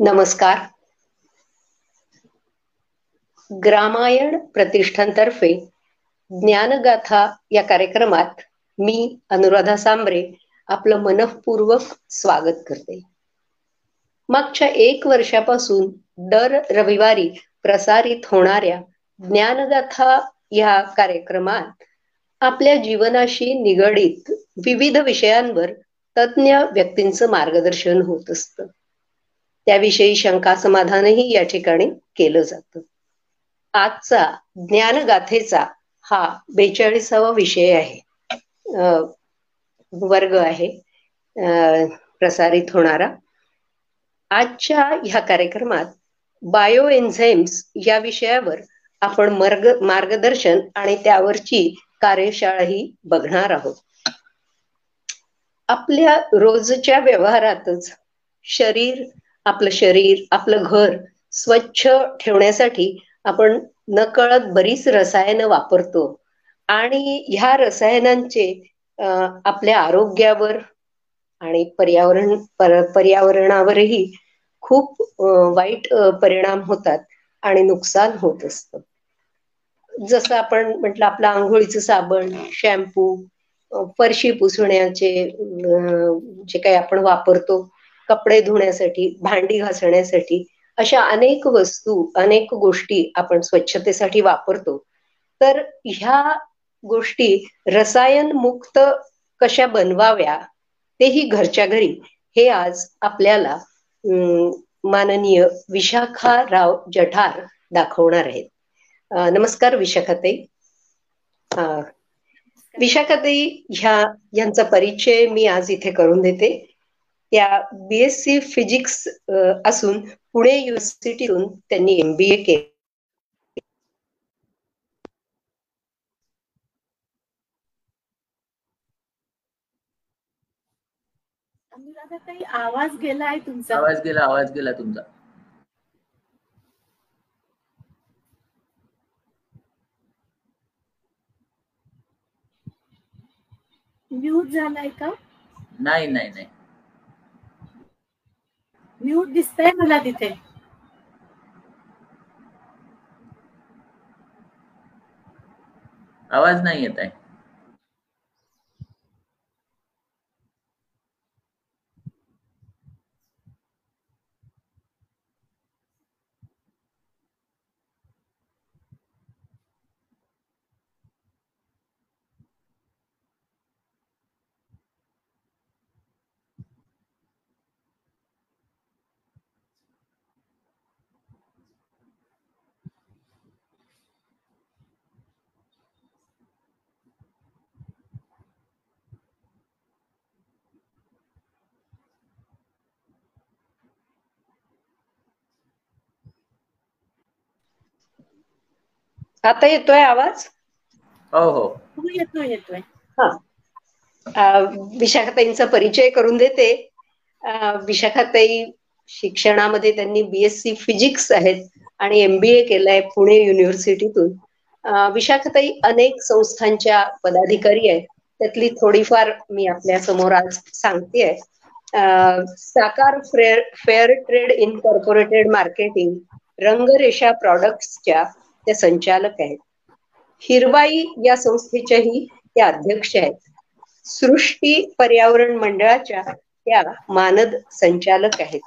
नमस्कार. ग्रामायण प्रतिष्ठानतर्फे ज्ञानगाथा या कार्यक्रमात मी अनुराधा सांबरे आपलं मनपूर्वक स्वागत करते. मागच्या एक वर्षापासून दर रविवारी प्रसारित होणाऱ्या ज्ञानगाथा या कार्यक्रमात आपल्या जीवनाशी निगडीत विविध विषयांवर तज्ज्ञ व्यक्तींचं मार्गदर्शन होत असतं. त्याविषयी शंका समाधानही या ठिकाणी केलं जातं. आजचा ज्ञानगाथेचा हा बेचाळीसावा विषय आहे. वर्ग आहे. प्रसारित होणारा. आजच्या ह्या कार्यक्रमात बायो एन्झाईम्स या विषयावर आपण मार्ग मार्गदर्शन आणि त्यावरची कार्यशाळाही बघणार आहोत. आपल्या रोजच्या व्यवहारातच शरीर आपलं शरीर आपलं घर स्वच्छ ठेवण्यासाठी आपण नकळत बरीच रसायनं वापरतो. आणि ह्या रसायनांचे आपल्या आरोग्यावर आणि पर्यावरण पर्यावरणावरही खूप वाईट परिणाम होतात आणि नुकसान होत असत. जसं आपण म्हटलं आपलं आंघोळीचं साबण शॅम्पू फरशी पुसण्याचे जे काही आपण वापरतो कपडे धुण्यासाठी भांडी घासण्यासाठी अशा अनेक वस्तू अनेक गोष्टी आपण स्वच्छतेसाठी वापरतो. तर ह्या गोष्टी रसायन मुक्त कशा बनवाव्या तेही घरच्या घरी. हे आज आपल्याला माननीय विशाखा राव जठार दाखवणार आहेत. नमस्कार विशाखाताई. विशाखाताई ह्या यांचा परिचय मी आज इथे करून देते. त्या बीएससी फिजिक्स असून पुणे युनिव्हर्सिटीतून त्यांनी एमबीए केले. आवाज गेलाय तुमचा. आवाज गेला आवाज गेला तुमचा. म्यूट झालाय का? नाही नाही नाही. म्यूट दिसतंय मला तिथे. आवाज नाही येत आहे. आता येतोय आवाज? हो हो. येतोय येतोय. हा. विशाखाताईंचा परिचय करून देते. विशाखाताई शिक्षणामध्ये त्यांनी बीएससी फिजिक्स आहेत आणि एमबीए केलंय पुणे युनिव्हर्सिटीतून विशाखाताई अनेक संस्थांच्या पदाधिकारी आहेत. त्यातली थोडीफार मी आपल्यासमोर आज सांगते. Sakar fair fair trade incorporated marketing Rangresha प्रॉडक्ट्सच्या त्या संचालक आहेत. हिरबाई या संस्थेच्याही त्या अध्यक्ष आहेत. सृष्टी पर्यावरण मंडळाच्या त्या मानद संचालक आहेत.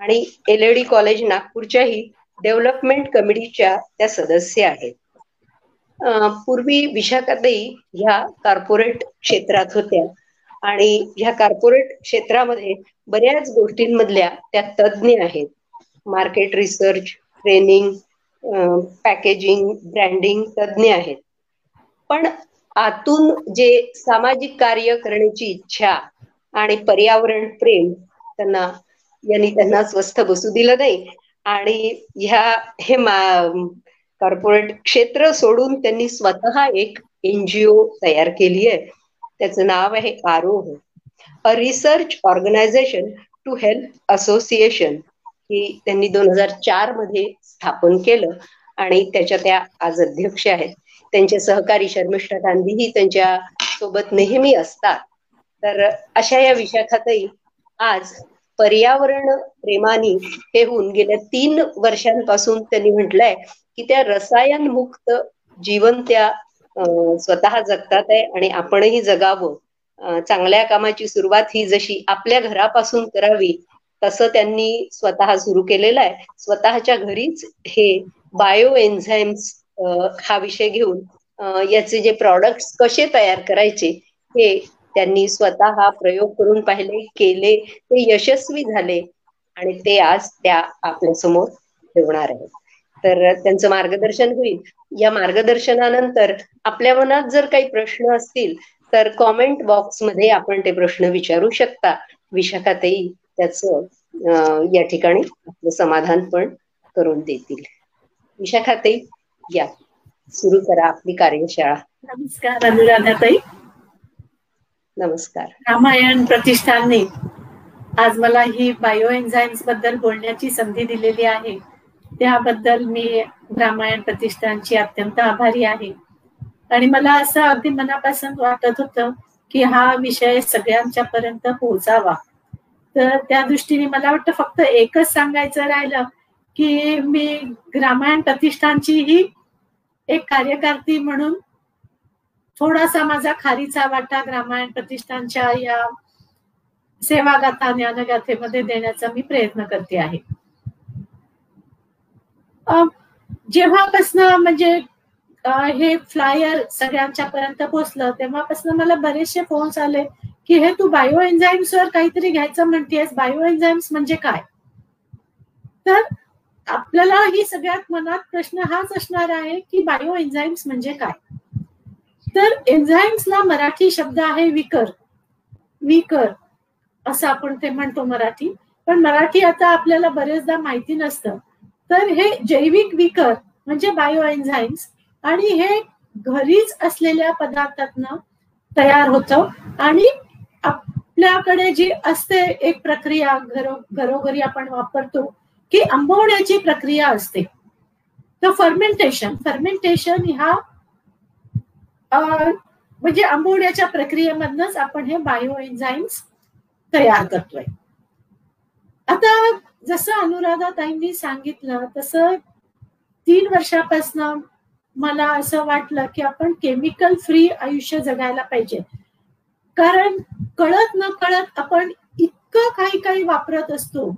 आणि एल डी कॉलेज नागपूरच्याही डेव्हलपमेंट कमिटीच्या त्या सदस्य आहेत. पूर्वी विशाखाताई ह्या कॉर्पोरेट क्षेत्रात होत्या. आणि ह्या कॉर्पोरेट क्षेत्रामध्ये बऱ्याच गोष्टींमधल्या त्या तज्ज्ञ आहेत. Market research training packaging branding तज्ज्ञ आहेत. पण आतून जे सामाजिक कार्य करण्याची इच्छा आणि पर्यावरण प्रेम त्यांना यांनी त्यांना स्वस्थ बसू दिलं नाही. आणि ह्या हे कॉर्पोरेट क्षेत्र सोडून त्यांनी स्वतः एक एनजीओ तयार केली आहे. त्याचं नाव आहे Aaroh. A research organization to help association. ही त्यांनी दोन हजार चारमध्ये स्थापन केलं आणि त्याच्या त्या आज अध्यक्ष आहेत. त्यांचे सहकारी शर्मिष्ठा गांधीही त्यांच्यासोबत नेहमी असतात. तर अशा या विशाखातही आज पर्यावरण प्रेमानी हे होऊन गेल्या तीन वर्षांपासून त्यांनी म्हटलंय की त्या रसायनमुक्त जीवन त्या स्वतः जगतात आहे आणि आपणही जगावं. चांगल्या कामाची सुरुवात ही जशी आपल्या घरापासून करावी तसं त्यांनी स्वतः सुरू केलेलं आहे. स्वतःच्या घरीच हे बायो एन्झाईम्स हा विषय घेऊन याचे जे प्रॉडक्ट्स कसे तयार करायचे हे त्यांनी स्वतः हा प्रयोग करून पाहिले केले ते यशस्वी झाले आणि ते आज त्या आपल्यासमोर ठेवणार आहेत. तर त्यांचं मार्गदर्शन होईल. या मार्गदर्शनानंतर आपल्या मनात जर काही प्रश्न असतील तर कॉमेंट बॉक्समध्ये आपण ते प्रश्न विचारू शकता. विशाखातही त्याचं या ठिकाणी आपलं समाधान पण करून देतील. विशाखातही या. सुरू करा आपली कार्यशाळा. नमस्कार अनुराधाताई. नमस्कार. रामायण प्रतिष्ठानने आज मला ही बायो एन्झाईम्सबद्दल बोलण्याची संधी दिलेली आहे. त्याबद्दल मी रामायण प्रतिष्ठानची अत्यंत आभारी आहे. आणि मला असं अगदी मनापासून वाटत होतं की हा विषय सगळ्यांच्या पर्यंत पोहोचावा. तर त्या दृष्टीने मला वाटतं फक्त एकच सांगायचं राहिलं की मी ग्रामायण प्रतिष्ठानची ही एक कार्यकर्ती म्हणून थोडासा माझा खारीचा वाटा ग्रामायण प्रतिष्ठानच्या या सेवागाथा ज्ञानगाथेमध्ये देण्याचा मी प्रयत्न करते आहे. जेव्हापासनं म्हणजे हे फ्लायर सगळ्यांच्या पर्यंत पोहोचलं तेव्हापासून मला बरेचसे फोन्स आले. की हे तू बायो एन्झाईम्सवर काहीतरी घ्यायचं म्हणतेस. बायो एन्झाईम्स म्हणजे काय? तर आपल्याला ही सगळ्यात मनात प्रश्न हाच असणार आहे की बायो एन्झाईम्स म्हणजे काय? तर एन्झाईम्सला मराठी शब्द आहे विकर. विकर असं आपण ते म्हणतो मराठी. पण मराठी आता आपल्याला बरेचदा माहिती नसतं. तर हे जैविक विकर म्हणजे बायो एन्झाईम्स आणि हे घरीच असलेल्या पदार्थातनं तयार होतं. आणि आपल्याकडे जी असते एक प्रक्रिया घरो घरोघरी आपण वापरतो की आंबवण्याची प्रक्रिया असते. तर फर्मेंटेशन फर्मेंटेशन ह्या म्हणजे आंबवण्याच्या प्रक्रियेमधनच आपण हे बायो एन्झाईम्स तयार करतोय. आता जसं अनुराधा ताईंनी सांगितलं तसं तीन वर्षापासून मला असं वाटलं की आपण केमिकल फ्री आयुष्य जगायला पाहिजे. कारण कळत न कळत आपण इतकं काही काही वापरत असतो.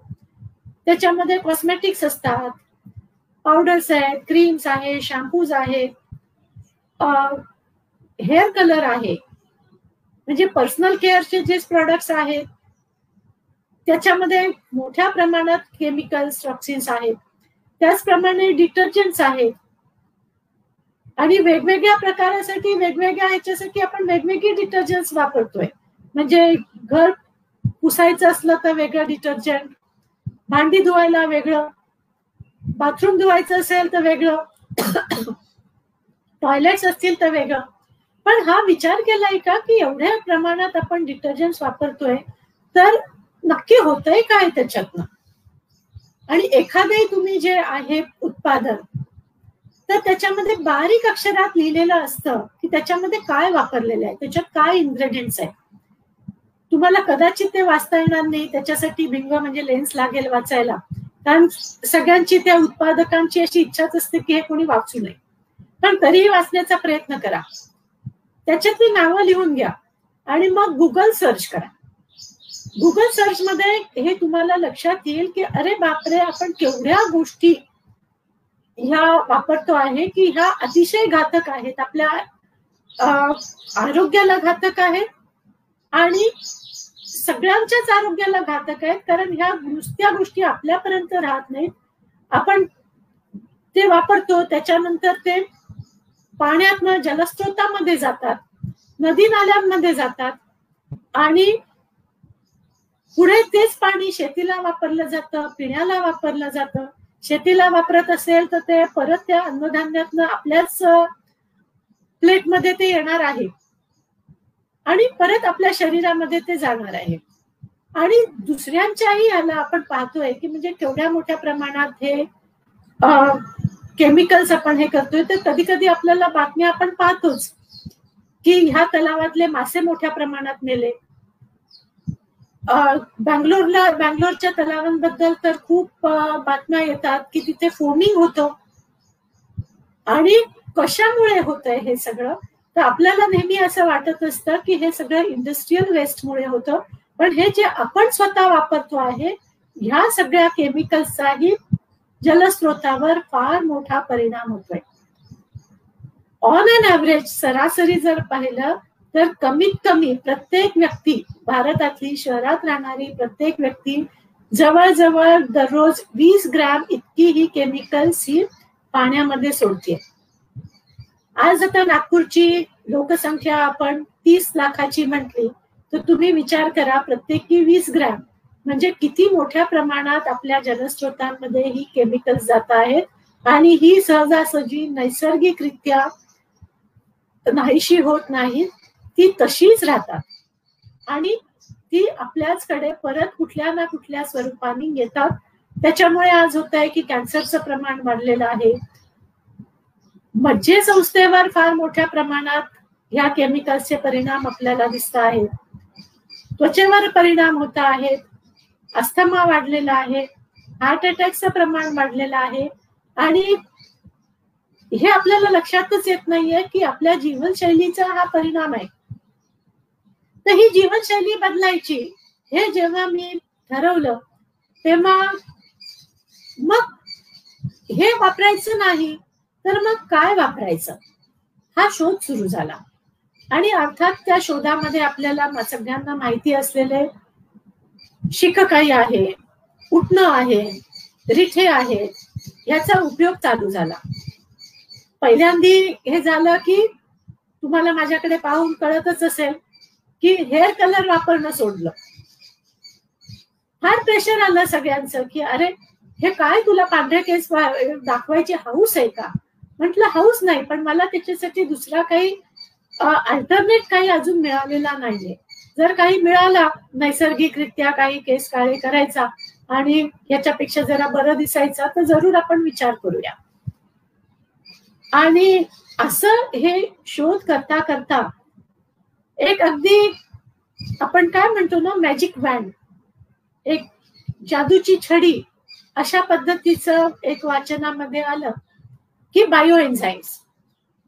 त्याच्यामध्ये कॉस्मेटिक्स असतात. पावडर्स आहेत क्रीम्स आहेत शॅम्पूज आहेत. हेअर कलर आहे. म्हणजे पर्सनल केअरचे जे प्रॉडक्ट्स आहेत त्याच्यामध्ये मोठ्या प्रमाणात केमिकल्स टॉक्सिन्स आहेत. त्याचप्रमाणे डिटर्जंट्स आहेत. आणि वेगवेगळ्या प्रकारासाठी वेगवेगळ्या ह्याच्यासाठी आपण वेगवेगळी डिटर्जंट्स वापरतोय. म्हणजे घर पुसायचं असलं तर वेगळं डिटर्जंट भांडी धुवायला वेगळं बाथरूम धुवायचं असेल तर वेगळं टॉयलेट्स असतील तर वेगळं. पण हा विचार केलाय का की एवढ्या प्रमाणात आपण डिटर्जंट वापरतोय तर नक्की होतंय काय त्याच्यातनं? आणि एखादे तुम्ही जे आहे उत्पादन तर त्याच्यामध्ये बारीक अक्षरात लिहिलेलं असतं की त्याच्यामध्ये काय वापरलेलं आहे त्याच्यात काय इन्ग्रेडियंट्स आहे तुम्हाला कदाचित ते वाचता येणार नाही त्याच्यासाठी भिंग म्हणजे लेन्स लागेल वाचायला. कारण सगळ्यांची त्या उत्पादकांची अशी इच्छाच असते की हे कोणी वाचू नये. पण तरीही वाचण्याचा प्रयत्न करा. त्याच्यातली नावं लिहून घ्या आणि मग गुगल सर्च करा. गुगल सर्च मध्ये हे तुम्हाला लक्षात येईल की अरे बापरे आपण केवढ्या गोष्टी ह्या वापरतो आहे की ह्या अतिशय घातक आहेत. आपल्या आरोग्याला घातक आहेत आणि सगळ्यांच्याच आरोग्याला घातक आहेत. कारण ह्या नुसत्या गोष्टी आपल्यापर्यंत राहत नाहीत. आपण ते वापरतो त्याच्यानंतर ते पाण्यात जलस्रोतामध्ये जातात नदी नाल्यांमध्ये जातात आणि पुढे तेच पाणी शेतीला वापरलं जातं पिण्याला वापरलं जातं. शेतीला वापरत असेल तर ते परत त्या अन्नधान्यातनं आपल्याच प्लेटमध्ये ते येणार आहे. आणि परत आपल्या शरीरामध्ये ते जाणार आहे. आणि दुसऱ्यांच्याही याला आपण पाहतोय की म्हणजे केवढ्या मोठ्या प्रमाणात हे केमिकल्स आपण हे करतोय. तर कधी कधी आपल्याला बातम्या आपण पाहतोच की ह्या तलावातले मासे मोठ्या प्रमाणात मेले. बँगलोरला बँगलोरच्या तलावांबद्दल तर खूप बातम्या येतात की तिथे फोमिंग होतं. आणि कशामुळे होत आहे हे सगळं? तर आपल्याला नेहमी असं वाटत असतं की हे सगळं इंडस्ट्रीयल वेस्टमुळे होतं. पण हे जे आपण स्वतः वापरतो आहे ह्या सगळ्या केमिकल्सचाही जलस्रोतावर फार मोठा परिणाम होतोय. ऑन अन ऍव्हरेज सरासरी जर पाहिलं तर कमीत कमी प्रत्येक व्यक्ती भारतातली शहरात राहणारी प्रत्येक व्यक्ती जवळजवळ दररोज वीस ग्रॅम इतकी ही केमिकल्स ही पाण्यामध्ये सोडते आज आता नागपूरची लोकसंख्या आपण तीस लाखाची म्हटली तर तुम्ही विचार करा प्रत्येकी वीस ग्रॅम म्हणजे किती मोठ्या प्रमाणात आपल्या जलस्रोतांमध्ये ही केमिकल्स जात आहेत? आणि ही सहजासहजी नैसर्गिकरित्या नाहीशी होत नाही ती तशीच राहतात. आणि ती आपल्याचकडे परत कुठल्या ना कुठल्या स्वरूपाने येतात. त्याच्यामुळे आज होत आहे की कॅन्सरचं प्रमाण वाढलेलं आहे. मज्जे संस्थेवर फार मोठ्या प्रमाणात ह्या केमिकल्सचे परिणाम आपल्याला दिसत आहेत. त्वचेवर परिणाम होत आहेत. अस्थमा वाढलेला आहे. हार्ट अटॅकचं प्रमाण वाढलेलं आहे. आणि हे आपल्याला लक्षातच येत नाहीये की आपल्या जीवनशैलीचा हा परिणाम आहे. तर ही जीवनशैली बदलायची. हे जेव्हा मी ठरवलं तेव्हा मग हे वापरायचं नाही तर मग काय वापरायचं? हा शोध सुरू झाला. आणि अर्थात त्या शोधामध्ये आपल्याला सगळ्यांना माहिती असलेले शिककाई आहे उठणं आहे रिठे आहे याचा उपयोग चालू झाला. पहिल्यांदी हे झालं की तुम्हाला माझ्याकडे पाहून कळतच असेल की हेअर कलर वापरणं सोडलं. फार प्रेशर आलं सगळ्यांचं की अरे हे काय तुला पांढरे केस दाखवायची हाऊस आहे का? म्हटलं हाऊस नाही पण मला त्याच्यासाठी दुसरा काही अल्टरनेट काही अजून मिळालेला नाहीये. जर काही मिळाला नैसर्गिकरित्या काही केस काळे करायचा आणि याच्यापेक्षा जरा बरं दिसायचा तर जरूर आपण विचार करूया. आणि असं हे शोध करता करता एक अगदी आपण काय म्हणतो ना मॅजिक वॅन एक जादूची छडी अशा पद्धतीचं एक वाचनामध्ये आलं की बायो एन्झाईम्स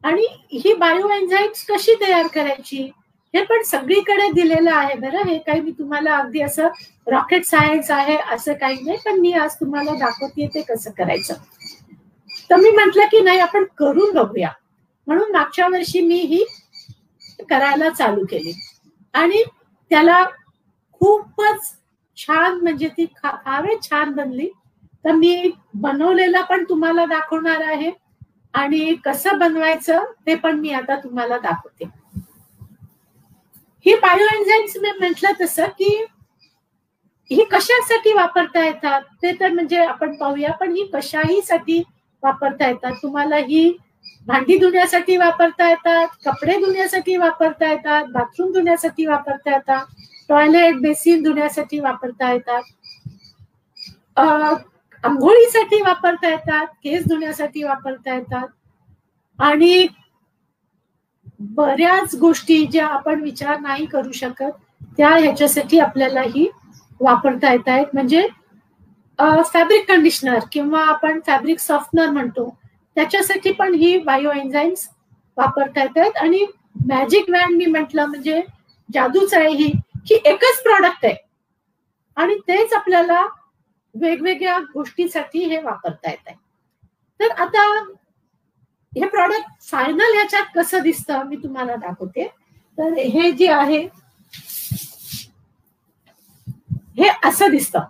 आणि ही बायो एन्झाईम्स कशी तयार करायची? हे पण सगळीकडे दिलेलं आहे बरं. हे काही मी तुम्हाला अगदी असं रॉकेट सायन्स आहे असं काही नाही पण मी आज तुम्हाला दाखवते ते कसं करायचं. तर मी म्हटलं की नाही आपण करून बघूया. म्हणून मागच्या वर्षी मी ही करायला चालू केली. आणि त्याला खूपच छान म्हणजे ती फारच छान बनली. तर मी बनवलेला पण तुम्हाला दाखवणार आहे. आणि कसं बनवायचं ते पण मी आता तुम्हाला दाखवते. ही बायो एन्झाईम्स मी म्हटलं तसं की ही कशासाठी वापरता येतात? ते तर म्हणजे आपण पाहूया पण ही कशाही साठी वापरता येतात? तुम्हाला ही भांडी धुण्यासाठी वापरता येतात कपडे धुण्यासाठी वापरता येतात बाथरूम धुण्यासाठी वापरता येतात टॉयलेट बेसिन धुण्यासाठी वापरता येतात. आंघोळीसाठी वापरता येतात केस धुण्यासाठी वापरता येतात. आणि बऱ्याच गोष्टी ज्या आपण विचार नाही करू शकत त्या ह्याच्यासाठी आपल्याला ही वापरता येत आहेत. म्हणजे फॅब्रिक कंडिशनर किंवा आपण फॅब्रिक सॉफ्टनर म्हणतो. त्याच्यासाठी पण ही बायो एन्झाईम्स वापरता येतात. आणि मॅजिक वॅन मी म्हटलं म्हणजे जादूच आहे ही की एकच प्रॉडक्ट आहे. आणि तेच आपल्याला वेगवेगळ्या गोष्टीसाठी हे वापरता येत आहे. तर आता हे प्रॉडक्ट फायनल ह्याच्यात कसं दिसतं मी तुम्हाला दाखवते. तर हे जे आहे हे असं दिसतं.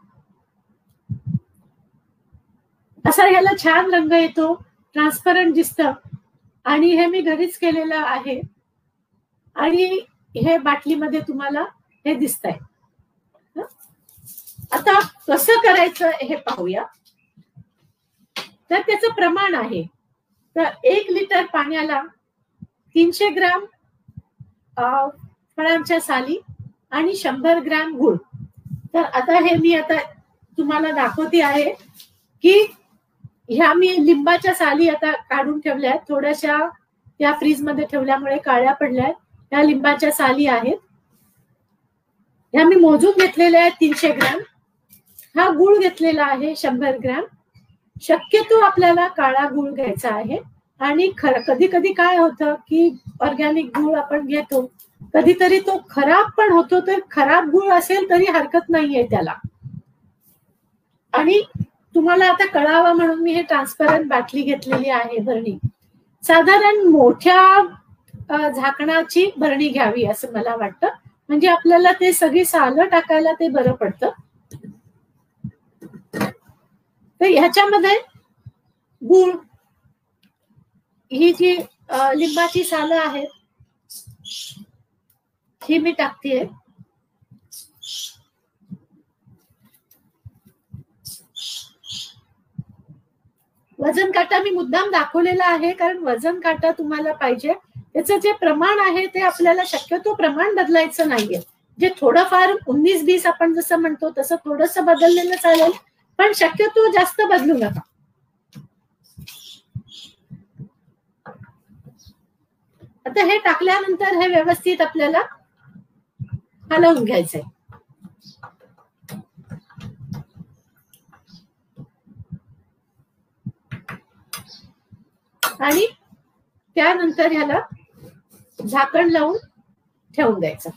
असा ह्याला छान रंग येतो. ट्रान्सपरंट दिसत. आणि हे मी घरीच केलेलं आहे. आणि हे बाटलीमध्ये तुम्हाला हे दिसत आहे आता कसं करायचं हे पाहूया. तर त्याचं प्रमाण आहे. तर एक लिटर पाण्याला तीनशे ग्राम फळांच्या साली आणि शंभर ग्राम गुळ. तर आता हे मी आता तुम्हाला दाखवते आहे की ह्या मी लिंबाच्या साली आता काढून ठेवल्या आहेत थोड्याशा त्या फ्रीजमध्ये ठेवल्यामुळे काळ्या पडल्या आहेत ह्या लिंबाच्या साली आहेत. ह्या मी मोजून घेतलेल्या आहेत तीनशे ग्रॅम. हा गुळ घेतलेला आहे शंभर ग्रॅम. शक्यतो आपल्याला काळा गुळ घ्यायचा आहे. आणि खर कधी कधी काय होतं की ऑर्गॅनिक गुळ आपण घेतो. कधीतरी तो खराब पण होतो तर खराब गुळ असेल तरी हरकत नाहीये त्याला. आणि तुम्हाला आता कळावा म्हणून मी हे ट्रान्सपरंट बाटली घेतलेली आहे भरणी. साधारण मोठ्या झाकणाची भरणी घ्यावी असं मला वाटतं. म्हणजे आपल्याला ते सगळी सालं टाकायला ते बरं पडतं. तर ह्याच्यामध्ये गुळ ही जी लिंबाची सालं आहेत ही मी टाकतेय. वजन काटा मी मुद्दाम दाखवलेला आहे कारण वजन काटा तुम्हाला पाहिजे. त्याचं जे प्रमाण आहे ते आपल्याला शक्यतो प्रमाण बदलायचं नाहीये. जे थोडंफार उन्नीस बीस आपण जसं म्हणतो तसं थोडस बदललेलं चालेल पण शक्यतो जास्त बदलू नका. आता हे टाकल्यानंतर हे व्यवस्थित आपल्याला हलवून घ्यायचंय. आणि त्यानंतर ह्याला झाकण लावून ठेवून द्यायचं.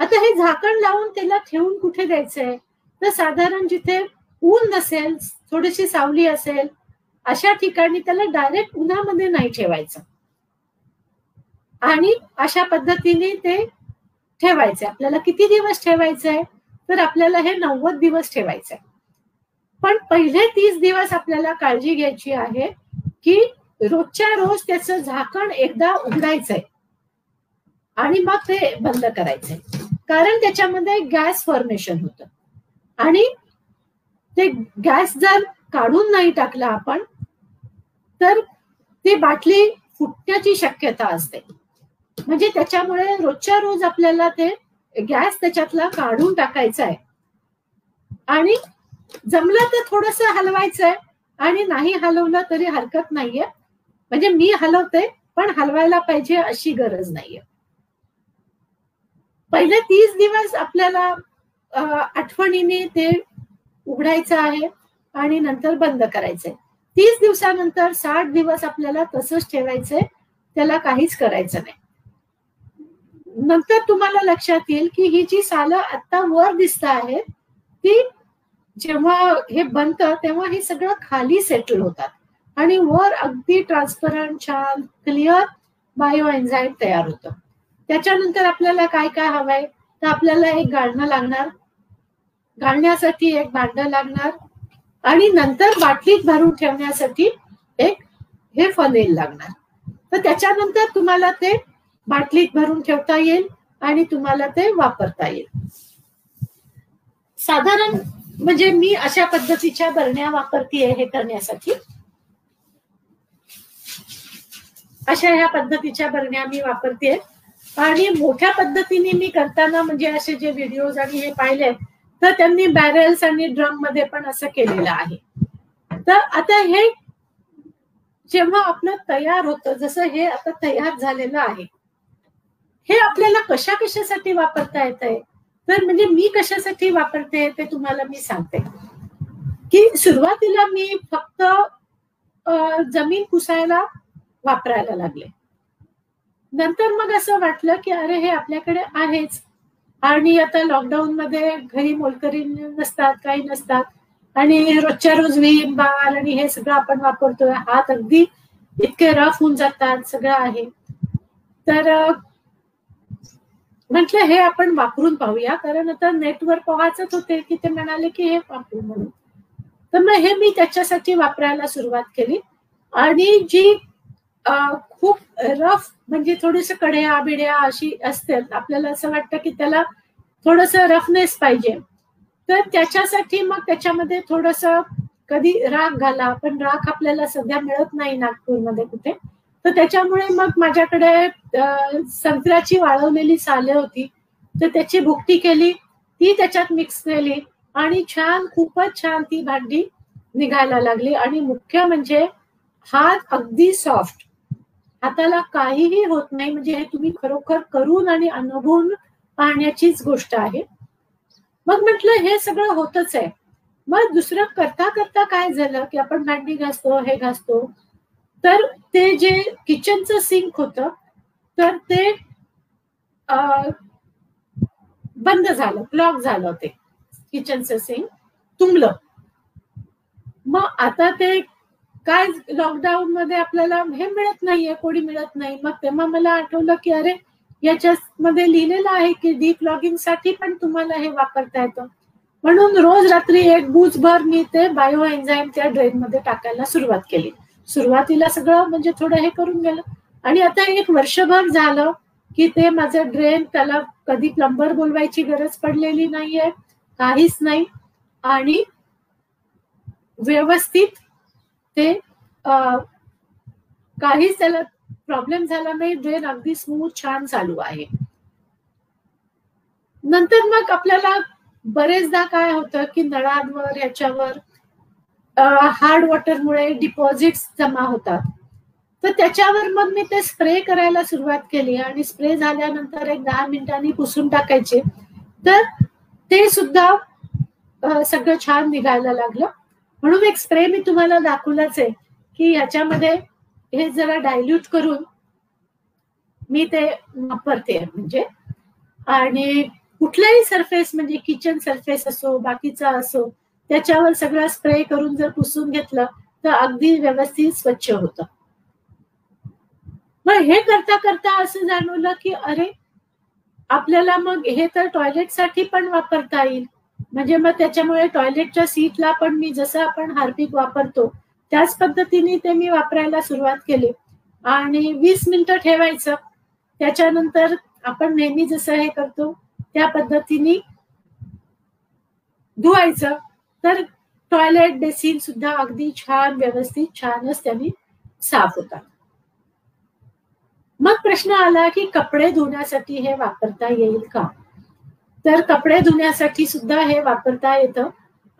आता हे झाकण लावून त्याला ठेवून कुठे द्यायचंय? तर साधारण जिथे ऊन नसेल थोडीशी सावली असेल अशा ठिकाणी त्याला डायरेक्ट उन्हामध्ये नाही ठेवायचं. आणि अशा पद्धतीने ते ठेवायचे आपल्याला किती दिवस ठेवायचंय? तर आपल्याला हे नव्वद दिवस ठेवायचंय. पण पहिले तीस दिवस आपल्याला काळजी घ्यायची आहे की रोजच्या रोज त्याचं झाकण एकदा उघडायचंय. आणि मग ते बंद करायचंय. कारण त्याच्यामध्ये गॅस फॉर्मेशन होत. आणि ते गॅस जर काढून नाही टाकला आपण तर ती बाटली फुटण्याची शक्यता असते. म्हणजे त्याच्यामुळे रोजच्या रोज आपल्याला ते गॅस त्याच्यातला काढून टाकायचा आहे आणि जमलं तर थोडस हलवायचंय. आणि नाही हलवलं तरी हरकत नाहीये. म्हणजे मी हलवते पण हलवायला पाहिजे अशी गरज नाहीये. पहिले तीस दिवस आपल्याला आठवणीने ते उघडायचं आहे आणि नंतर बंद करायचंय. तीस दिवसानंतर साठ दिवस आपल्याला तसंच ठेवायचंय त्याला काहीच करायचं नाही. नंतर तुम्हाला लक्षात येईल की ही जी सालं आता वर दिसत आहेत ती जेव्हा हे बनतं तेव्हा हे सगळं खाली सेटल होतात. आणि वर अगदी ट्रान्सपरंट छान क्लिअर बायो एन्झाईम तयार होतं. त्याच्यानंतर आपल्याला काय काय हवंय? तर आपल्याला एक गाळणं लागणार. गाळण्यासाठी एक भांडं लागणार. आणि नंतर बाटलीत भरून ठेवण्यासाठी एक हे फनेल लागणार. तर त्याच्यानंतर तुम्हाला ते बाटलीत भरून ठेवता येईल आणि तुम्हाला ते वापरता येईल. साधारण म्हणजे मी अशा पद्धतीच्या बरण्या वापरतीये हे करण्यासाठी. अशा ह्या पद्धतीच्या बरण्या मी वापरते आणि मोठ्या पद्धतीने मी करताना म्हणजे असे जे व्हिडिओज आणि हे पाहिले तर त्यांनी बॅरल्स आणि ड्रममध्ये पण असं केलेलं आहे. तर आता हे जेव्हा आपलं तयार होतं जसं हे आता तयार झालेलं आहे हे आपल्याला कशा कशासाठी वापरता येत आहे तर म्हणजे मी कशासाठी वापरते ते तुम्हाला मी सांगते. की सुरुवातीला मी फक्त जमीन पुसायला वापरायला लागले. नंतर मग असं वाटलं की अरे हे आपल्याकडे आहेच. आणि आता लॉकडाऊन मध्ये घरी मोलकरी नसतात काही नसतात. आणि रोजच्या रोज विम बाल आणि हे सगळं आपण वापरतोय. हात अगदी इतके रफ होऊन जातात सगळं आहे. तर म्हटलं हे आपण वापरून पाहूया. कारण आता नेटवर पाहायचंच होते की ते म्हणाले की हे वापरू म्हणून. तर मग हे मी त्याच्यासाठी वापरायला सुरुवात केली. आणि जी खूप रफ म्हणजे थोडस कड्या बिड्या अशी असते आपल्याला असं वाटतं की त्याला थोडस रफनेस पाहिजे. तर त्याच्यासाठी मग त्याच्यामध्ये थोडस कधी राख घाला पण राख आपल्याला सध्या मिळत नाही नागपूरमध्ये कुठे. तर त्याच्यामुळे मग माझ्याकडे संत्र्याची वाळवलेली साले होती. तर त्याची भुकटी केली ती त्याच्यात मिक्स केली आणि छान खूपच छान ती भांडी निघायला लागली. आणि मुख्य म्हणजे हात अगदी सॉफ्ट हाताला काहीही होत नाही म्हणजे हे तुम्ही खरोखर करून आणि अनुभवून पाहण्याचीच गोष्ट आहे. मग म्हटलं हे सगळं होतच आहे. मग दुसरं करता करता काय झालं की आपण भांडी घासतो हे घासतो. तर ते जे किचनचं सिंक होतं तर ते बंद झालं ब्लॉक झालं ते. किचनचं सिंक तुंबलं. मग आता ते काय लॉकडाऊन मध्ये आपल्याला हे मिळत नाहीये कोणी मिळत नाही. मग तेव्हा मला आठवलं की अरे याच्यामध्ये लिहिलेलं आहे की डीप लॉगिंगसाठी पण तुम्हाला हे वापरता येतं. म्हणून रोज रात्री एक भर मी ते बायो एन्झाईम त्या ड्रेन मध्ये टाकायला सुरुवात केली. सुरुवातीला सगळं म्हणजे थोडं हे करून गेलं. आणि आता एक वर्षभर झालं की ते माझं ड्रेन त्याला कधी प्लंबर बोलवायची गरज पडलेली नाहीये काहीच नाही. आणि व्यवस्थित ते काहीच त्याला प्रॉब्लेम झाला नाही. ड्रेन अगदी स्मूथ छान चालू आहे. नंतर मग आपल्याला बरेचदा काय होतं की नळांवर याच्यावर हार्ड वॉटरमुळे डिपॉझिट जमा होतात. तर त्याच्यावर मग मी ते स्प्रे करायला सुरुवात केली आणि स्प्रे झाल्यानंतर एक दहा मिनिटांनी पुसून टाकायचे. तर ते सुद्धा सगळं छान निघायला लागलं. म्हणून एक स्प्रे मी तुम्हाला दाखवलाच आहे की ह्याच्यामध्ये हे जरा डायल्यूट करून मी ते वापरते. म्हणजे आणि कुठलाही सरफेस म्हणजे किचन सरफेस असो बाकीचा असो त्याच्यावर सगळा स्प्रे करून जर पुसून घेतलं तर अगदी व्यवस्थित स्वच्छ होत. मग हे करता करता असं जाणवलं की अरे आपल्याला मग हे तर टॉयलेटसाठी पण वापरता येईल. म्हणजे मग त्याच्यामुळे टॉयलेटच्या सीटला पण मी जसं आपण हार्पिक वापरतो त्याच पद्धतीने ते मी वापरायला सुरुवात केली. आणि वीस मिनिटं ठेवायचं. त्याच्यानंतर आपण नेहमी जसं हे करतो त्या पद्धतीने धुवायचं. तर टॉयलेट बेसिन सुद्धा अगदी छान व्यवस्थित छानच त्यांनी साफ होतात. मग प्रश्न आला की कपडे धुण्यासाठी हे वापरता येईल का? तर कपडे धुण्यासाठी सुद्धा हे वापरता येतं.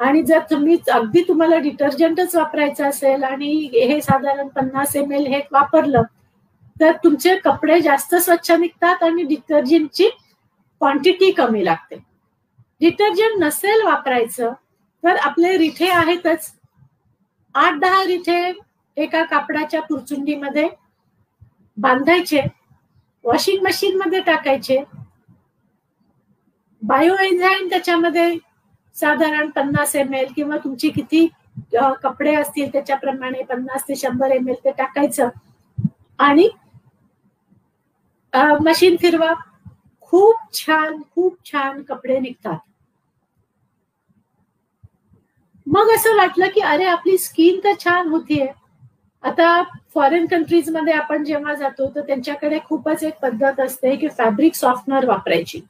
आणि जर तुम्ही अगदी तुम्हाला डिटर्जंटच वापरायचं असेल आणि हे साधारण पन्नास एम एल हे वापरलं तर तुमचे कपडे जास्त स्वच्छ निघतात आणि डिटर्जंटची क्वांटिटी कमी लागते. डिटर्जंट नसेल वापरायचं तर आपले रिठे आहेतच. आठ दहा रिठे एका कापडाच्या पुरचुंडीमध्ये बांधायचे वॉशिंग मशीन मध्ये टाकायचे बायो एन्झाईम त्याच्यामध्ये साधारण पन्नास एम एल किंवा तुमची किती कपडे असतील त्याच्याप्रमाणे पन्नास ते शंभर एम एल ते टाकायचं. आणि मशीन फिरवा. खूप छान खूप छान कपडे निघतात. मग असं वाटलं की अरे आपली स्किन तर छान होतीये. आता फॉरेन कंट्रीजमध्ये आपण जेव्हा जातो तर त्यांच्याकडे खूपच एक पद्धत असते की फॅब्रिक सॉफ्टनर वापरायची.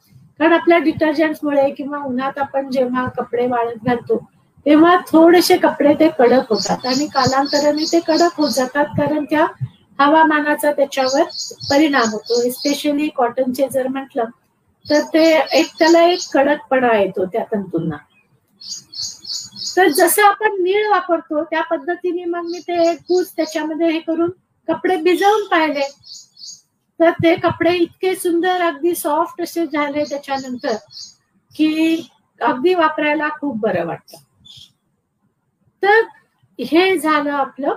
कारण आपल्या डिटर्जंटमुळे किंवा उन्हात आपण जेव्हा कपडे वाळत घालतो तेव्हा थोडेसे कपडे ते कडक होतात. आणि कालांतराने ते कडक होत जातात कारण त्या हवामानाचा त्याच्यावर परिणाम होतो. एस्पेशली कॉटनचे जर म्हटलं तर ते एक त्याला एक कडकपणा येतो त्या तंतूंना. तर जसं आपण नीळ वापरतो त्या पद्धतीने मग मी ते एक त्याच्यामध्ये हे करून कपडे भिजवून पाहिले. तर ते कपडे इतके सुंदर अगदी सॉफ्ट असे झाले त्याच्यानंतर की अगदी वापरायला खूप बरं वाटत. तर हे झालं आपलं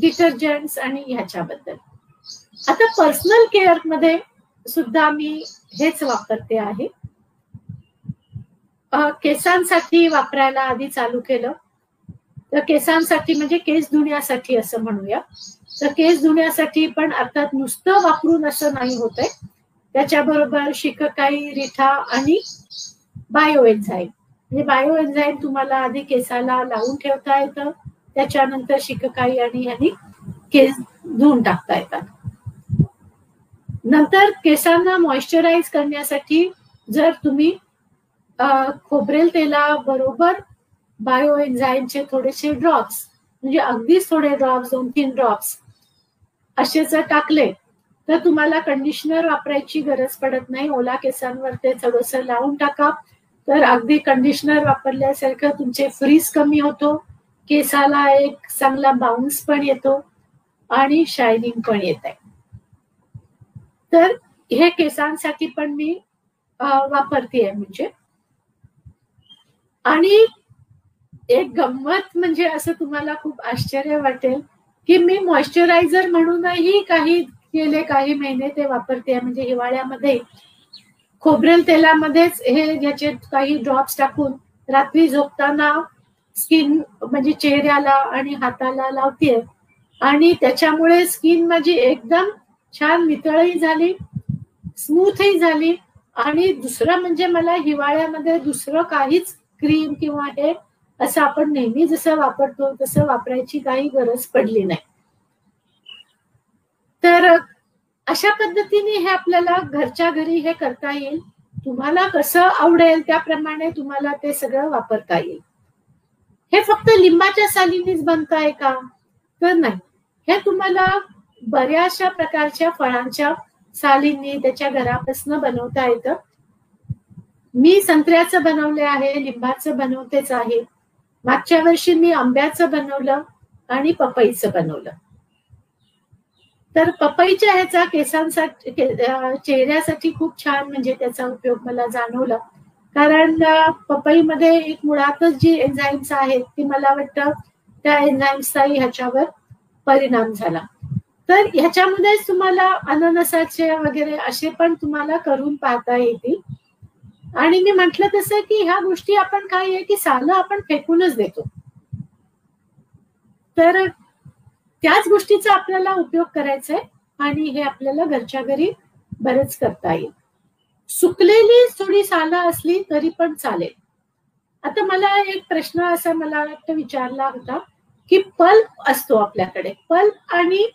डिटर्जंट्स आणि ह्याच्याबद्दल. आता पर्सनल केअरमध्ये सुद्धा मी हेच वापरते आहे. केसांसाठी वापरायला आधी चालू केलं. तर केसांसाठी म्हणजे केस धुण्यासाठी असं म्हणूया. तर केस धुण्यासाठी पण अर्थात नुसतं वापरून असं नाही होत आहे त्याच्याबरोबर शिककाई रिठा आणि बायो एन्झाईम म्हणजे बायो एन्झाईम तुम्हाला आधी केसाला लावून ठेवता येतं. त्याच्यानंतर शिककाई आणि ह्यानी केस धुवून टाकता येतात. नंतर केसांना मॉइश्चराईज करण्यासाठी जर तुम्ही खोबरेल तेला बरोबर बायो एन्झाईमचे थोडेसे ड्रॉप्स म्हणजे अगदीच थोडे ड्रॉप्स दोन तीन ड्रॉप्स असे जर टाकले तर तुम्हाला कंडिशनर वापरायची गरज पडत नाही. ओला केसांवर ते थोडस लावून टाका. तर अगदी कंडिशनर वापरल्यासारखं तुमचे फ्रीज कमी होतो. केसाला एक चांगला बाउन्स पण येतो आणि शायनिंग पण येत आहे तर हे केसांसाठी पण मी वापरते म्हणजे. आणि एक गंमत म्हणजे असं तुम्हाला खूप आश्चर्य वाटेल. की मी मॉइश्चरायझर म्हणूनही काही गेले काही महिने ते वापरते. म्हणजे हिवाळ्यामध्ये खोबरेल तेलामध्येच हे याचे काही ड्रॉप्स टाकून रात्री झोपताना स्किन म्हणजे चेहऱ्याला आणि हाताला लावते आणि त्याच्यामुळे स्किन माझी एकदम छान नितळही झाली स्मूथही झाली. आणि दुसरं म्हणजे मला हिवाळ्यामध्ये दुसरं काहीच क्रीम किंवा हे असं आपण नेहमी जसं वापरतो तसं वापरायची काही गरज पडली नाही. तर अशा पद्धतीने हे आपल्याला घरच्या घरी हे करता येईल. तुम्हाला कसं आवडेल त्याप्रमाणे तुम्हाला ते सगळं वापरता येईल. हे फक्त लिंबाच्या सालीनेच बनताय का? तर नाही. हे तुम्हाला बऱ्याचशा प्रकारच्या फळांच्या सालींनी त्याच्या घरापासून बनवता येतं. मी संत्र्याचं बनवले आहे लिंबाचं बनवतेच आहे. मागच्या वर्षी मी आंब्याचं बनवलं आणि पपईचं बनवलं. तर पपईच्या ह्याचा केसांसाठी चेहऱ्यासाठी खूप छान म्हणजे त्याचा उपयोग मला जाणवला. कारण पपईमध्ये एक मुळातच जी एन्झाईम्स आहेत ती मला वाटतं त्या एन्झाईम्सचाही ह्याच्यावर परिणाम झाला. तर ह्याच्यामध्येच तुम्हाला अननसाचे वगैरे असे पण तुम्हाला करून पाहता येतील. आणि मी म्हंटल तसं की ह्या गोष्टी आपण काय आहे की सालं आपण फेकूनच देतो. तर त्याच गोष्टीचा आपल्याला उपयोग करायचा आहे आणि हे आपल्याला घरच्या घरी बरंच करता येईल. सुकलेली थोडी सालं असली तरी पण चालेल. आता मला एक प्रश्न असा मला वाटतं विचारला होता की पल्प असतो आपल्याकडे पल्प आणि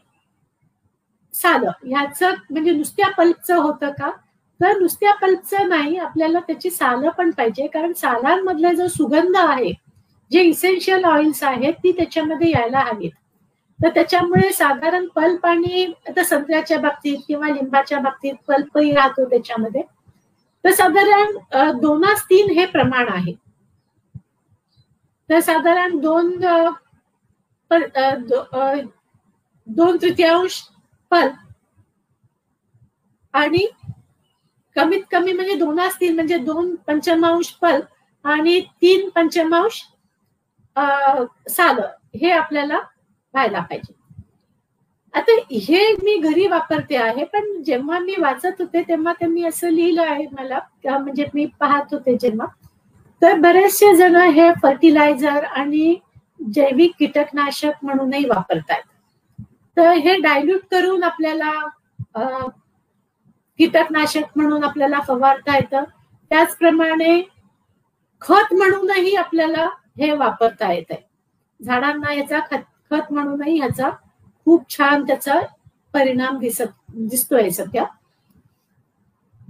सालं ह्याच म्हणजे नुसत्या पल्पचं होतं का? तर नुसत्या पल्पच नाही आपल्याला त्याची सालं पण पाहिजे. कारण सालांमधला जो सुगंध आहे जे इसेन्शियल ऑइल्स आहेत ती त्याच्यामध्ये यायला हवीत. तर त्याच्यामुळे साधारण पल्प आणि आता संत्र्याच्या बाबतीत किंवा लिंबाच्या बाबतीत पल्पही राहतो त्याच्यामध्ये. तर साधारण दोनास तीन हे प्रमाण आहे. तर साधारण दोन दोन तृतीयांश पल्प आणि कमीत कमी म्हणजे दोन तीन म्हणजे दोन पंचमांश फल आणि तीन पंचमांश साल हे आपल्याला व्हायला पाहिजे. आता हे मी घरी वापरते आहे पण जेव्हा मी वाचत होते तेव्हा त्यांनी असं लिहिलं आहे मला म्हणजे मी पाहत होते जेव्हा. तर बरेचसे जण हे फर्टिलायझर आणि जैविक कीटकनाशक म्हणूनही वापरतात. तर हे डायल्यूट करून आपल्याला कीटकनाशक म्हणून आपल्याला फवारता येतं. त्याचप्रमाणे खत म्हणूनही आपल्याला हे वापरता येत आहे झाडांना याचा खत खत म्हणूनही ह्याचा खूप छान त्याचा परिणाम दिसत दिसतोय सध्या.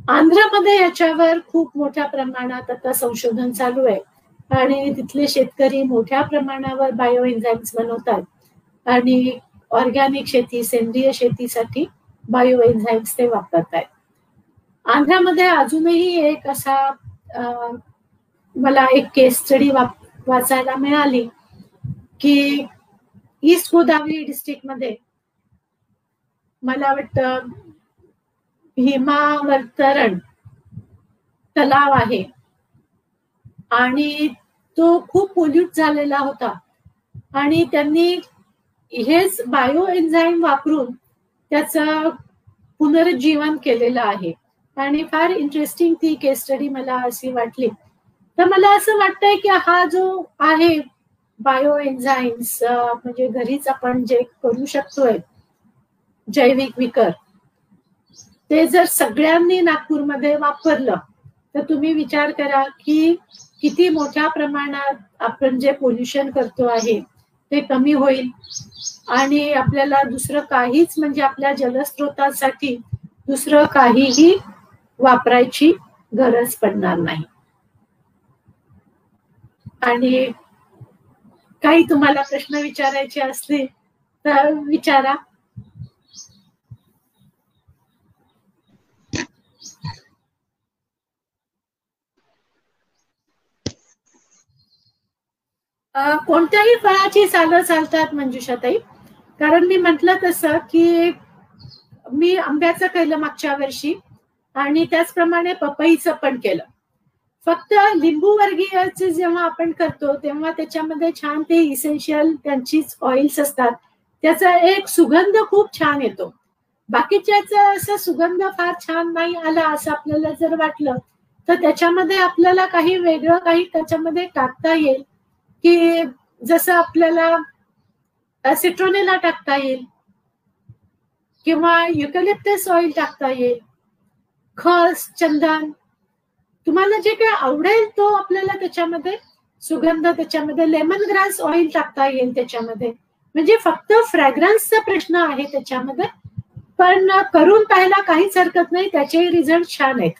आंध्रमध्ये याच्यावर खूप मोठ्या प्रमाणात आता संशोधन चालू आहे. आणि तिथले शेतकरी मोठ्या प्रमाणावर बायो एन्झाईम्स बनवतात. आणि ऑर्गॅनिक शेती सेंद्रिय शेतीसाठी बायो एन्झाईम्स ते वापरत आहेत आंध्रामध्ये अजूनही एक असा मला एक केस स्टडी वाचायला मिळाली की ईस्ट गोदावरी डिस्ट्रिक्टमध्ये मला वाटतं भीमावर्तरण तलाव आहे. आणि तो खूप पोल्यूट झालेला होता. आणि त्यांनी हेच बायो एन्झाईम वापरून त्याचं पुनरुज्जीवन केलेलं आहे. आणि फार इंटरेस्टिंग ती केस स्टडी मला अशी वाटली. तर मला असं वाटतंय की हा जो आहे बायो एन्झाईम्स म्हणजे घरीच आपण जे करू शकतोय जैविक विकर ते जर सगळ्यांनी नागपूरमध्ये वापरलं तर तुम्ही विचार करा की किती मोठ्या प्रमाणात आपण जे पोल्युशन करतो आहे ते कमी होईल. आणि आपल्याला दुसरं काहीच म्हणजे आपल्या जलस्रोतासाठी दुसरं काहीही वापरायची गरज पडणार नाही. आणि काही तुम्हाला प्रश्न विचारायचे असले तर विचारा. कोणत्याही फळाची सालं चालतात मंजुषाताई? कारण मी म्हटलं तसं की मी आंब्याचं केलं मागच्या वर्षी. आणि त्याचप्रमाणे पपईचं पण केलं. फक्त लिंबू वर्गीयचे जेव्हा आपण करतो तेव्हा त्याच्यामध्ये छान ते इसेन्शियल त्यांचीच ऑइल्स असतात. त्याचा एक सुगंध खूप छान येतो. बाकीच्याचा असं सुगंध फार छान नाही आला असं आपल्याला जर वाटलं तर त्याच्यामध्ये आपल्याला काही वेगळं काही त्याच्यामध्ये टाकता येईल. की जसं आपल्याला सिट्रोनेला टाकता येईल किंवा युकलिप्टस ऑइल टाकता येईल. खस चंदन. तुम्हाला जे काही आवडेल तो आपल्याला त्याच्यामध्ये सुगंध त्याच्यामध्ये लेमन ग्रास ऑइल टाकता येईल त्याच्यामध्ये. म्हणजे फक्त फ्रॅग्रन्सचा प्रश्न आहे त्याच्यामध्ये पण करून पाहायला काहीच हरकत नाही त्याचे रिझल्ट छान आहेत.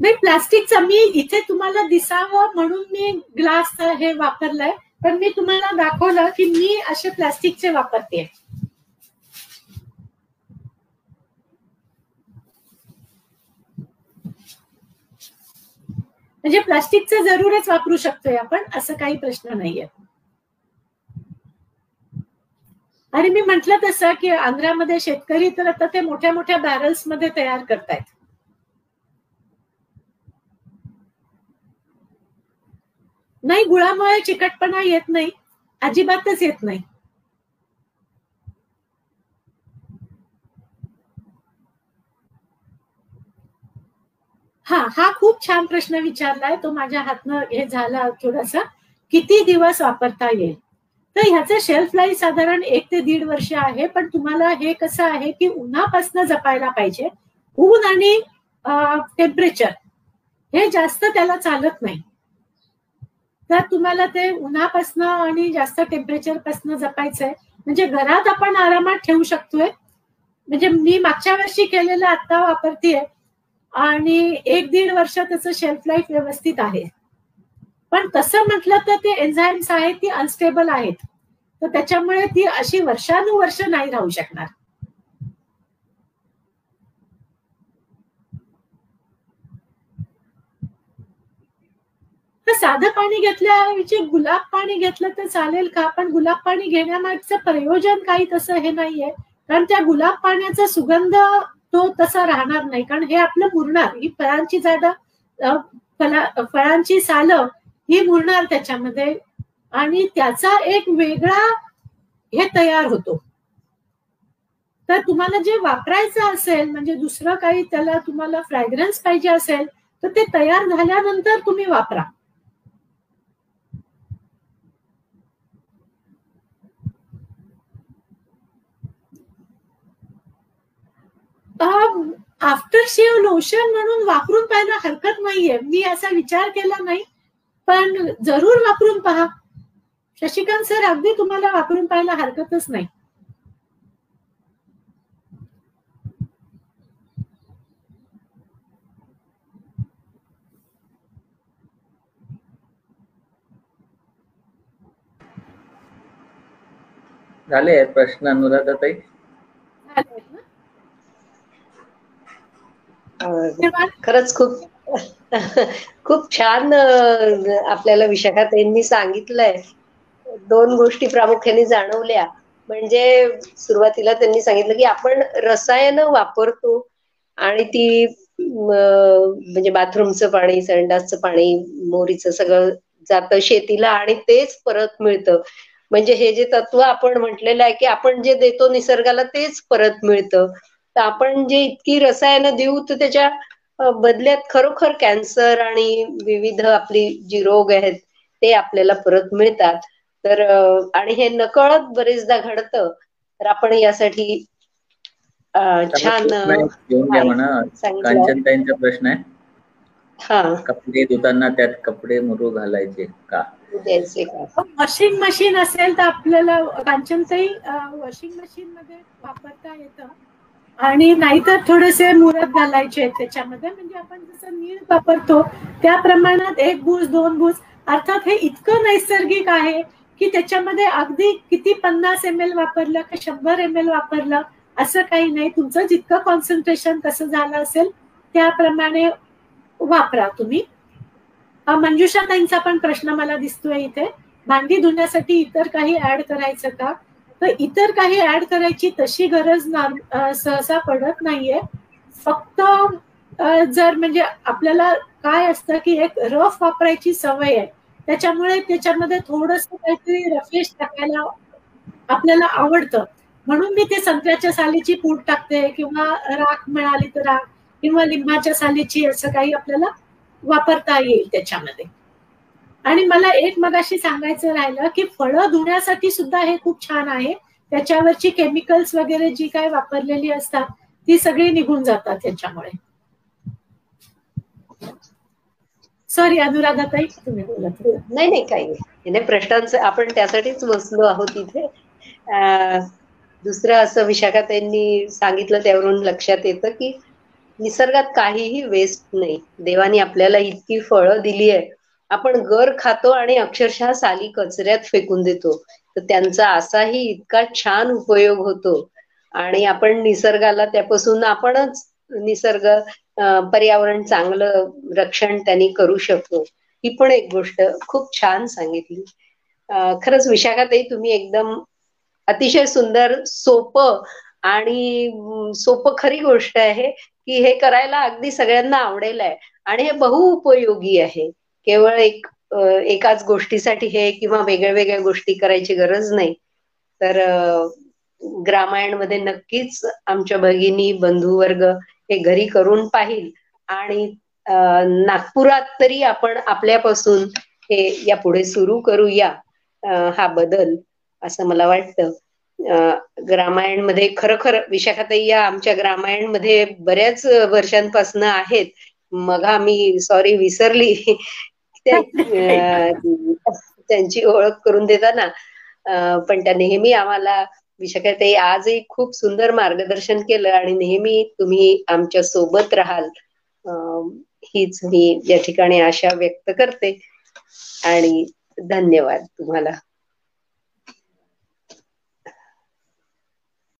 नाही प्लास्टिकचा मी इथे तुम्हाला दिसावं म्हणून मी ग्लास हे वापरलंय. पण मी तुम्हाला दाखवलं की मी असे प्लास्टिकचे वापरते. म्हणजे प्लास्टिकचं जरूरच वापरू शकतोय आपण असं काही प्रश्न नाहीये. आणि मी म्हंटल तसं की आंध्रामध्ये शेतकरी तर आता ते मोठ्या मोठ्या बॅरल्समध्ये तयार करतायत. नाही गुळामुळे चिकटपणा येत नाही अजिबातच येत नाही. हा हा खूप छान प्रश्न विचारलाय. तो माझ्या हातनं हे झाला थोडासा. किती दिवस वापरता येईल? तर ह्याचं शेल्फ लाईफ साधारण एक ते दीड वर्ष आहे पण तुम्हाला हे कसं आहे की उन्हापासनं जपायला पाहिजे. ऊन आणि टेम्परेचर हे जास्त त्याला चालत नाही. तर तुम्हाला ते उन्हापासनं आणि जास्त टेम्परेचर पासनं जपायचंय म्हणजे घरात आपण आरामात ठेवू शकतोय. म्हणजे मी मागच्या वर्षी केलेलं आता वापरतीये. आणि एक दीड वर्ष त्याचं शेल्फ लाईफ व्यवस्थित आहे. पण तसं म्हटलं तर ते एन्झाईम्स आहेत ती अनस्टेबल आहेत. तर त्याच्यामुळे ती अशी वर्षानुवर्ष नाही राहू शकणार. साधं पाणी घेतल्याऐवजी गुलाब पाणी घेतलं तर चालेल का? पण गुलाब पाणी घेण्यामागचं प्रयोजन काही तसं हे नाहीये. कारण त्या गुलाब पाण्याचा सुगंध तो तसा राहणार नाही. कारण हे आपलं मुरणार ही फळांची जागा फळा फळांची सालं ही मुरणार त्याच्यामध्ये. आणि त्याचा एक वेगळा हे तयार होतो. तर तुम्हाला जे वापरायचं असेल म्हणजे दुसरं काही त्याला तुम्हाला फ्रॅग्रन्स पाहिजे असेल तर ते तयार झाल्यानंतर तुम्ही वापरा. आफ्टर शेव लोशन म्हणून वापरून पाहायला हरकत नाहीये. मी असा विचार केला नाही पण जरूर वापरून पहा. शशिकांत सर अगदी तुम्हाला वापरून पाहायला हरकतच नाही. झाले प्रश्न अनुराधाताई. खरंच खूप खूप छान आपल्याला विशाखाताईंनी सांगितलंय. दोन गोष्टी प्रामुख्याने जाणवल्या. म्हणजे सुरुवातीला त्यांनी सांगितलं की आपण रसायन वापरतो आणि ती म्हणजे बाथरूमचं पाणी संडासचं पाणी मोरीचं सगळं जातं शेतीला आणि तेच परत मिळतं. म्हणजे हे जे तत्व आपण म्हटलेलं आहे की आपण जे देतो निसर्गाला तेच परत मिळतं. तर आपण जे इतकी रसायनं देऊ तर त्याच्या बदल्यात खरोखर कॅन्सर आणि विविध आपली जी रोग आहेत ते आपल्याला परत मिळतात. तर आणि हे नकळत बरेचदा घडतं. तर आपण यासाठी छान कांचनताईंचा प्रश्न आहे. हा. कपडे धुताना त्यात कपडे मुरू घालायचे का? द्यायचे का? वॉशिंग मशीन असेल तर आपल्याला कांचनताई वॉशिंग मशीन मध्ये वापरता येतं. आणि नाहीतर थोडेसे मुरत घालायचे त्याच्यामध्ये. म्हणजे आपण जसं नीळ वापरतो त्या प्रमाणात एक भूज दोन भूज अर्थात हे इतकं नैसर्गिक आहे की त्याच्यामध्ये अगदी किती पन्नास एम एल वापरलं का शंभर एम एल वापरलं असं काही नाही. तुमचं जितकं कॉन्सन्ट्रेशन कसं झालं असेल त्याप्रमाणे वापरा तुम्ही. मंजुषा ताईंचा पण प्रश्न मला दिसतोय इथे. भांडी धुण्यासाठी इतर काही ऍड करायचं का? तर इतर काही ऍड करायची तशी गरज सहसा पडत नाहीये. फक्त जर म्हणजे आपल्याला काय असतं की एक रफ वापरायची सवय आहे. त्याच्यामुळे त्याच्यामध्ये थोडस काहीतरी रफेश टाकायला आपल्याला आवडतं. म्हणून मी ते संत्र्याच्या सालीची पूड टाकते किंवा राख मिळाली तर राख किंवा लिंबाच्या सालीची असं काही आपल्याला वापरता येईल त्याच्यामध्ये. आणि मला एक मगाशी सांगायचं राहिलं की फळं धुण्यासाठी सुद्धा हे खूप छान आहे. त्याच्यावरची केमिकल्स वगैरे जी काय वापरलेली असतात ती सगळी निघून जातात त्याच्यामुळे. सॉरी अनुराधा ताई तुम्ही बोलत नाही नाही काही नाही. प्रश्नांचं आपण त्यासाठीच बसलो आहोत इथे. दुसरं असं विशाखा त्यांनी सांगितलं त्यावरून लक्षात येतं की निसर्गात काहीही वेस्ट नाही. देवानी आपल्याला इतकी फळं दिली आहे आपण गर खातो आणि अक्षरशः साली कचऱ्यात फेकून देतो. तर त्यांचा असाही इतका छान उपयोग होतो. आणि आपण निसर्गाला त्यापासून आपणच निसर्ग पर्यावरण चांगलं रक्षण त्यांनी करू शकतो. ही पण एक गोष्ट खूप छान सांगितली. खरंच विशाखातही तुम्ही एकदम अतिशय सुंदर सोपं आणि सोपं खरी गोष्ट आहे की हे करायला अगदी सगळ्यांना आवडेल आहे. आणि हे बहुउपयोगी आहे. केवळ एक एकाच गोष्टीसाठी हे किंवा वेगळ्या वेगळ्या गोष्टी करायची गरज नाही. तर ग्रामायणमध्ये नक्कीच आमच्या भगिनी बंधुवर्ग हे घरी करून पाहिल आणि नागपुरात तरी आपण आपल्यापासून हे यापुढे सुरू करूया हा बदल असं मला वाटतं. ग्रामायणमध्ये खरोखर विशाखाताई या आमच्या ग्रामायणमध्ये बऱ्याच वर्षांपासून आहेत. मग मी सॉरी विसरली. त्यांची ओळख करून देताना. पण त्या नेहमी आम्हाला विशाखाताई आजही खूप सुंदर मार्गदर्शन केलं आणि नेहमी तुम्ही आमच्यासोबत राहाल. हीच मी या ठिकाणी आशा व्यक्त करते. आणि धन्यवाद तुम्हाला.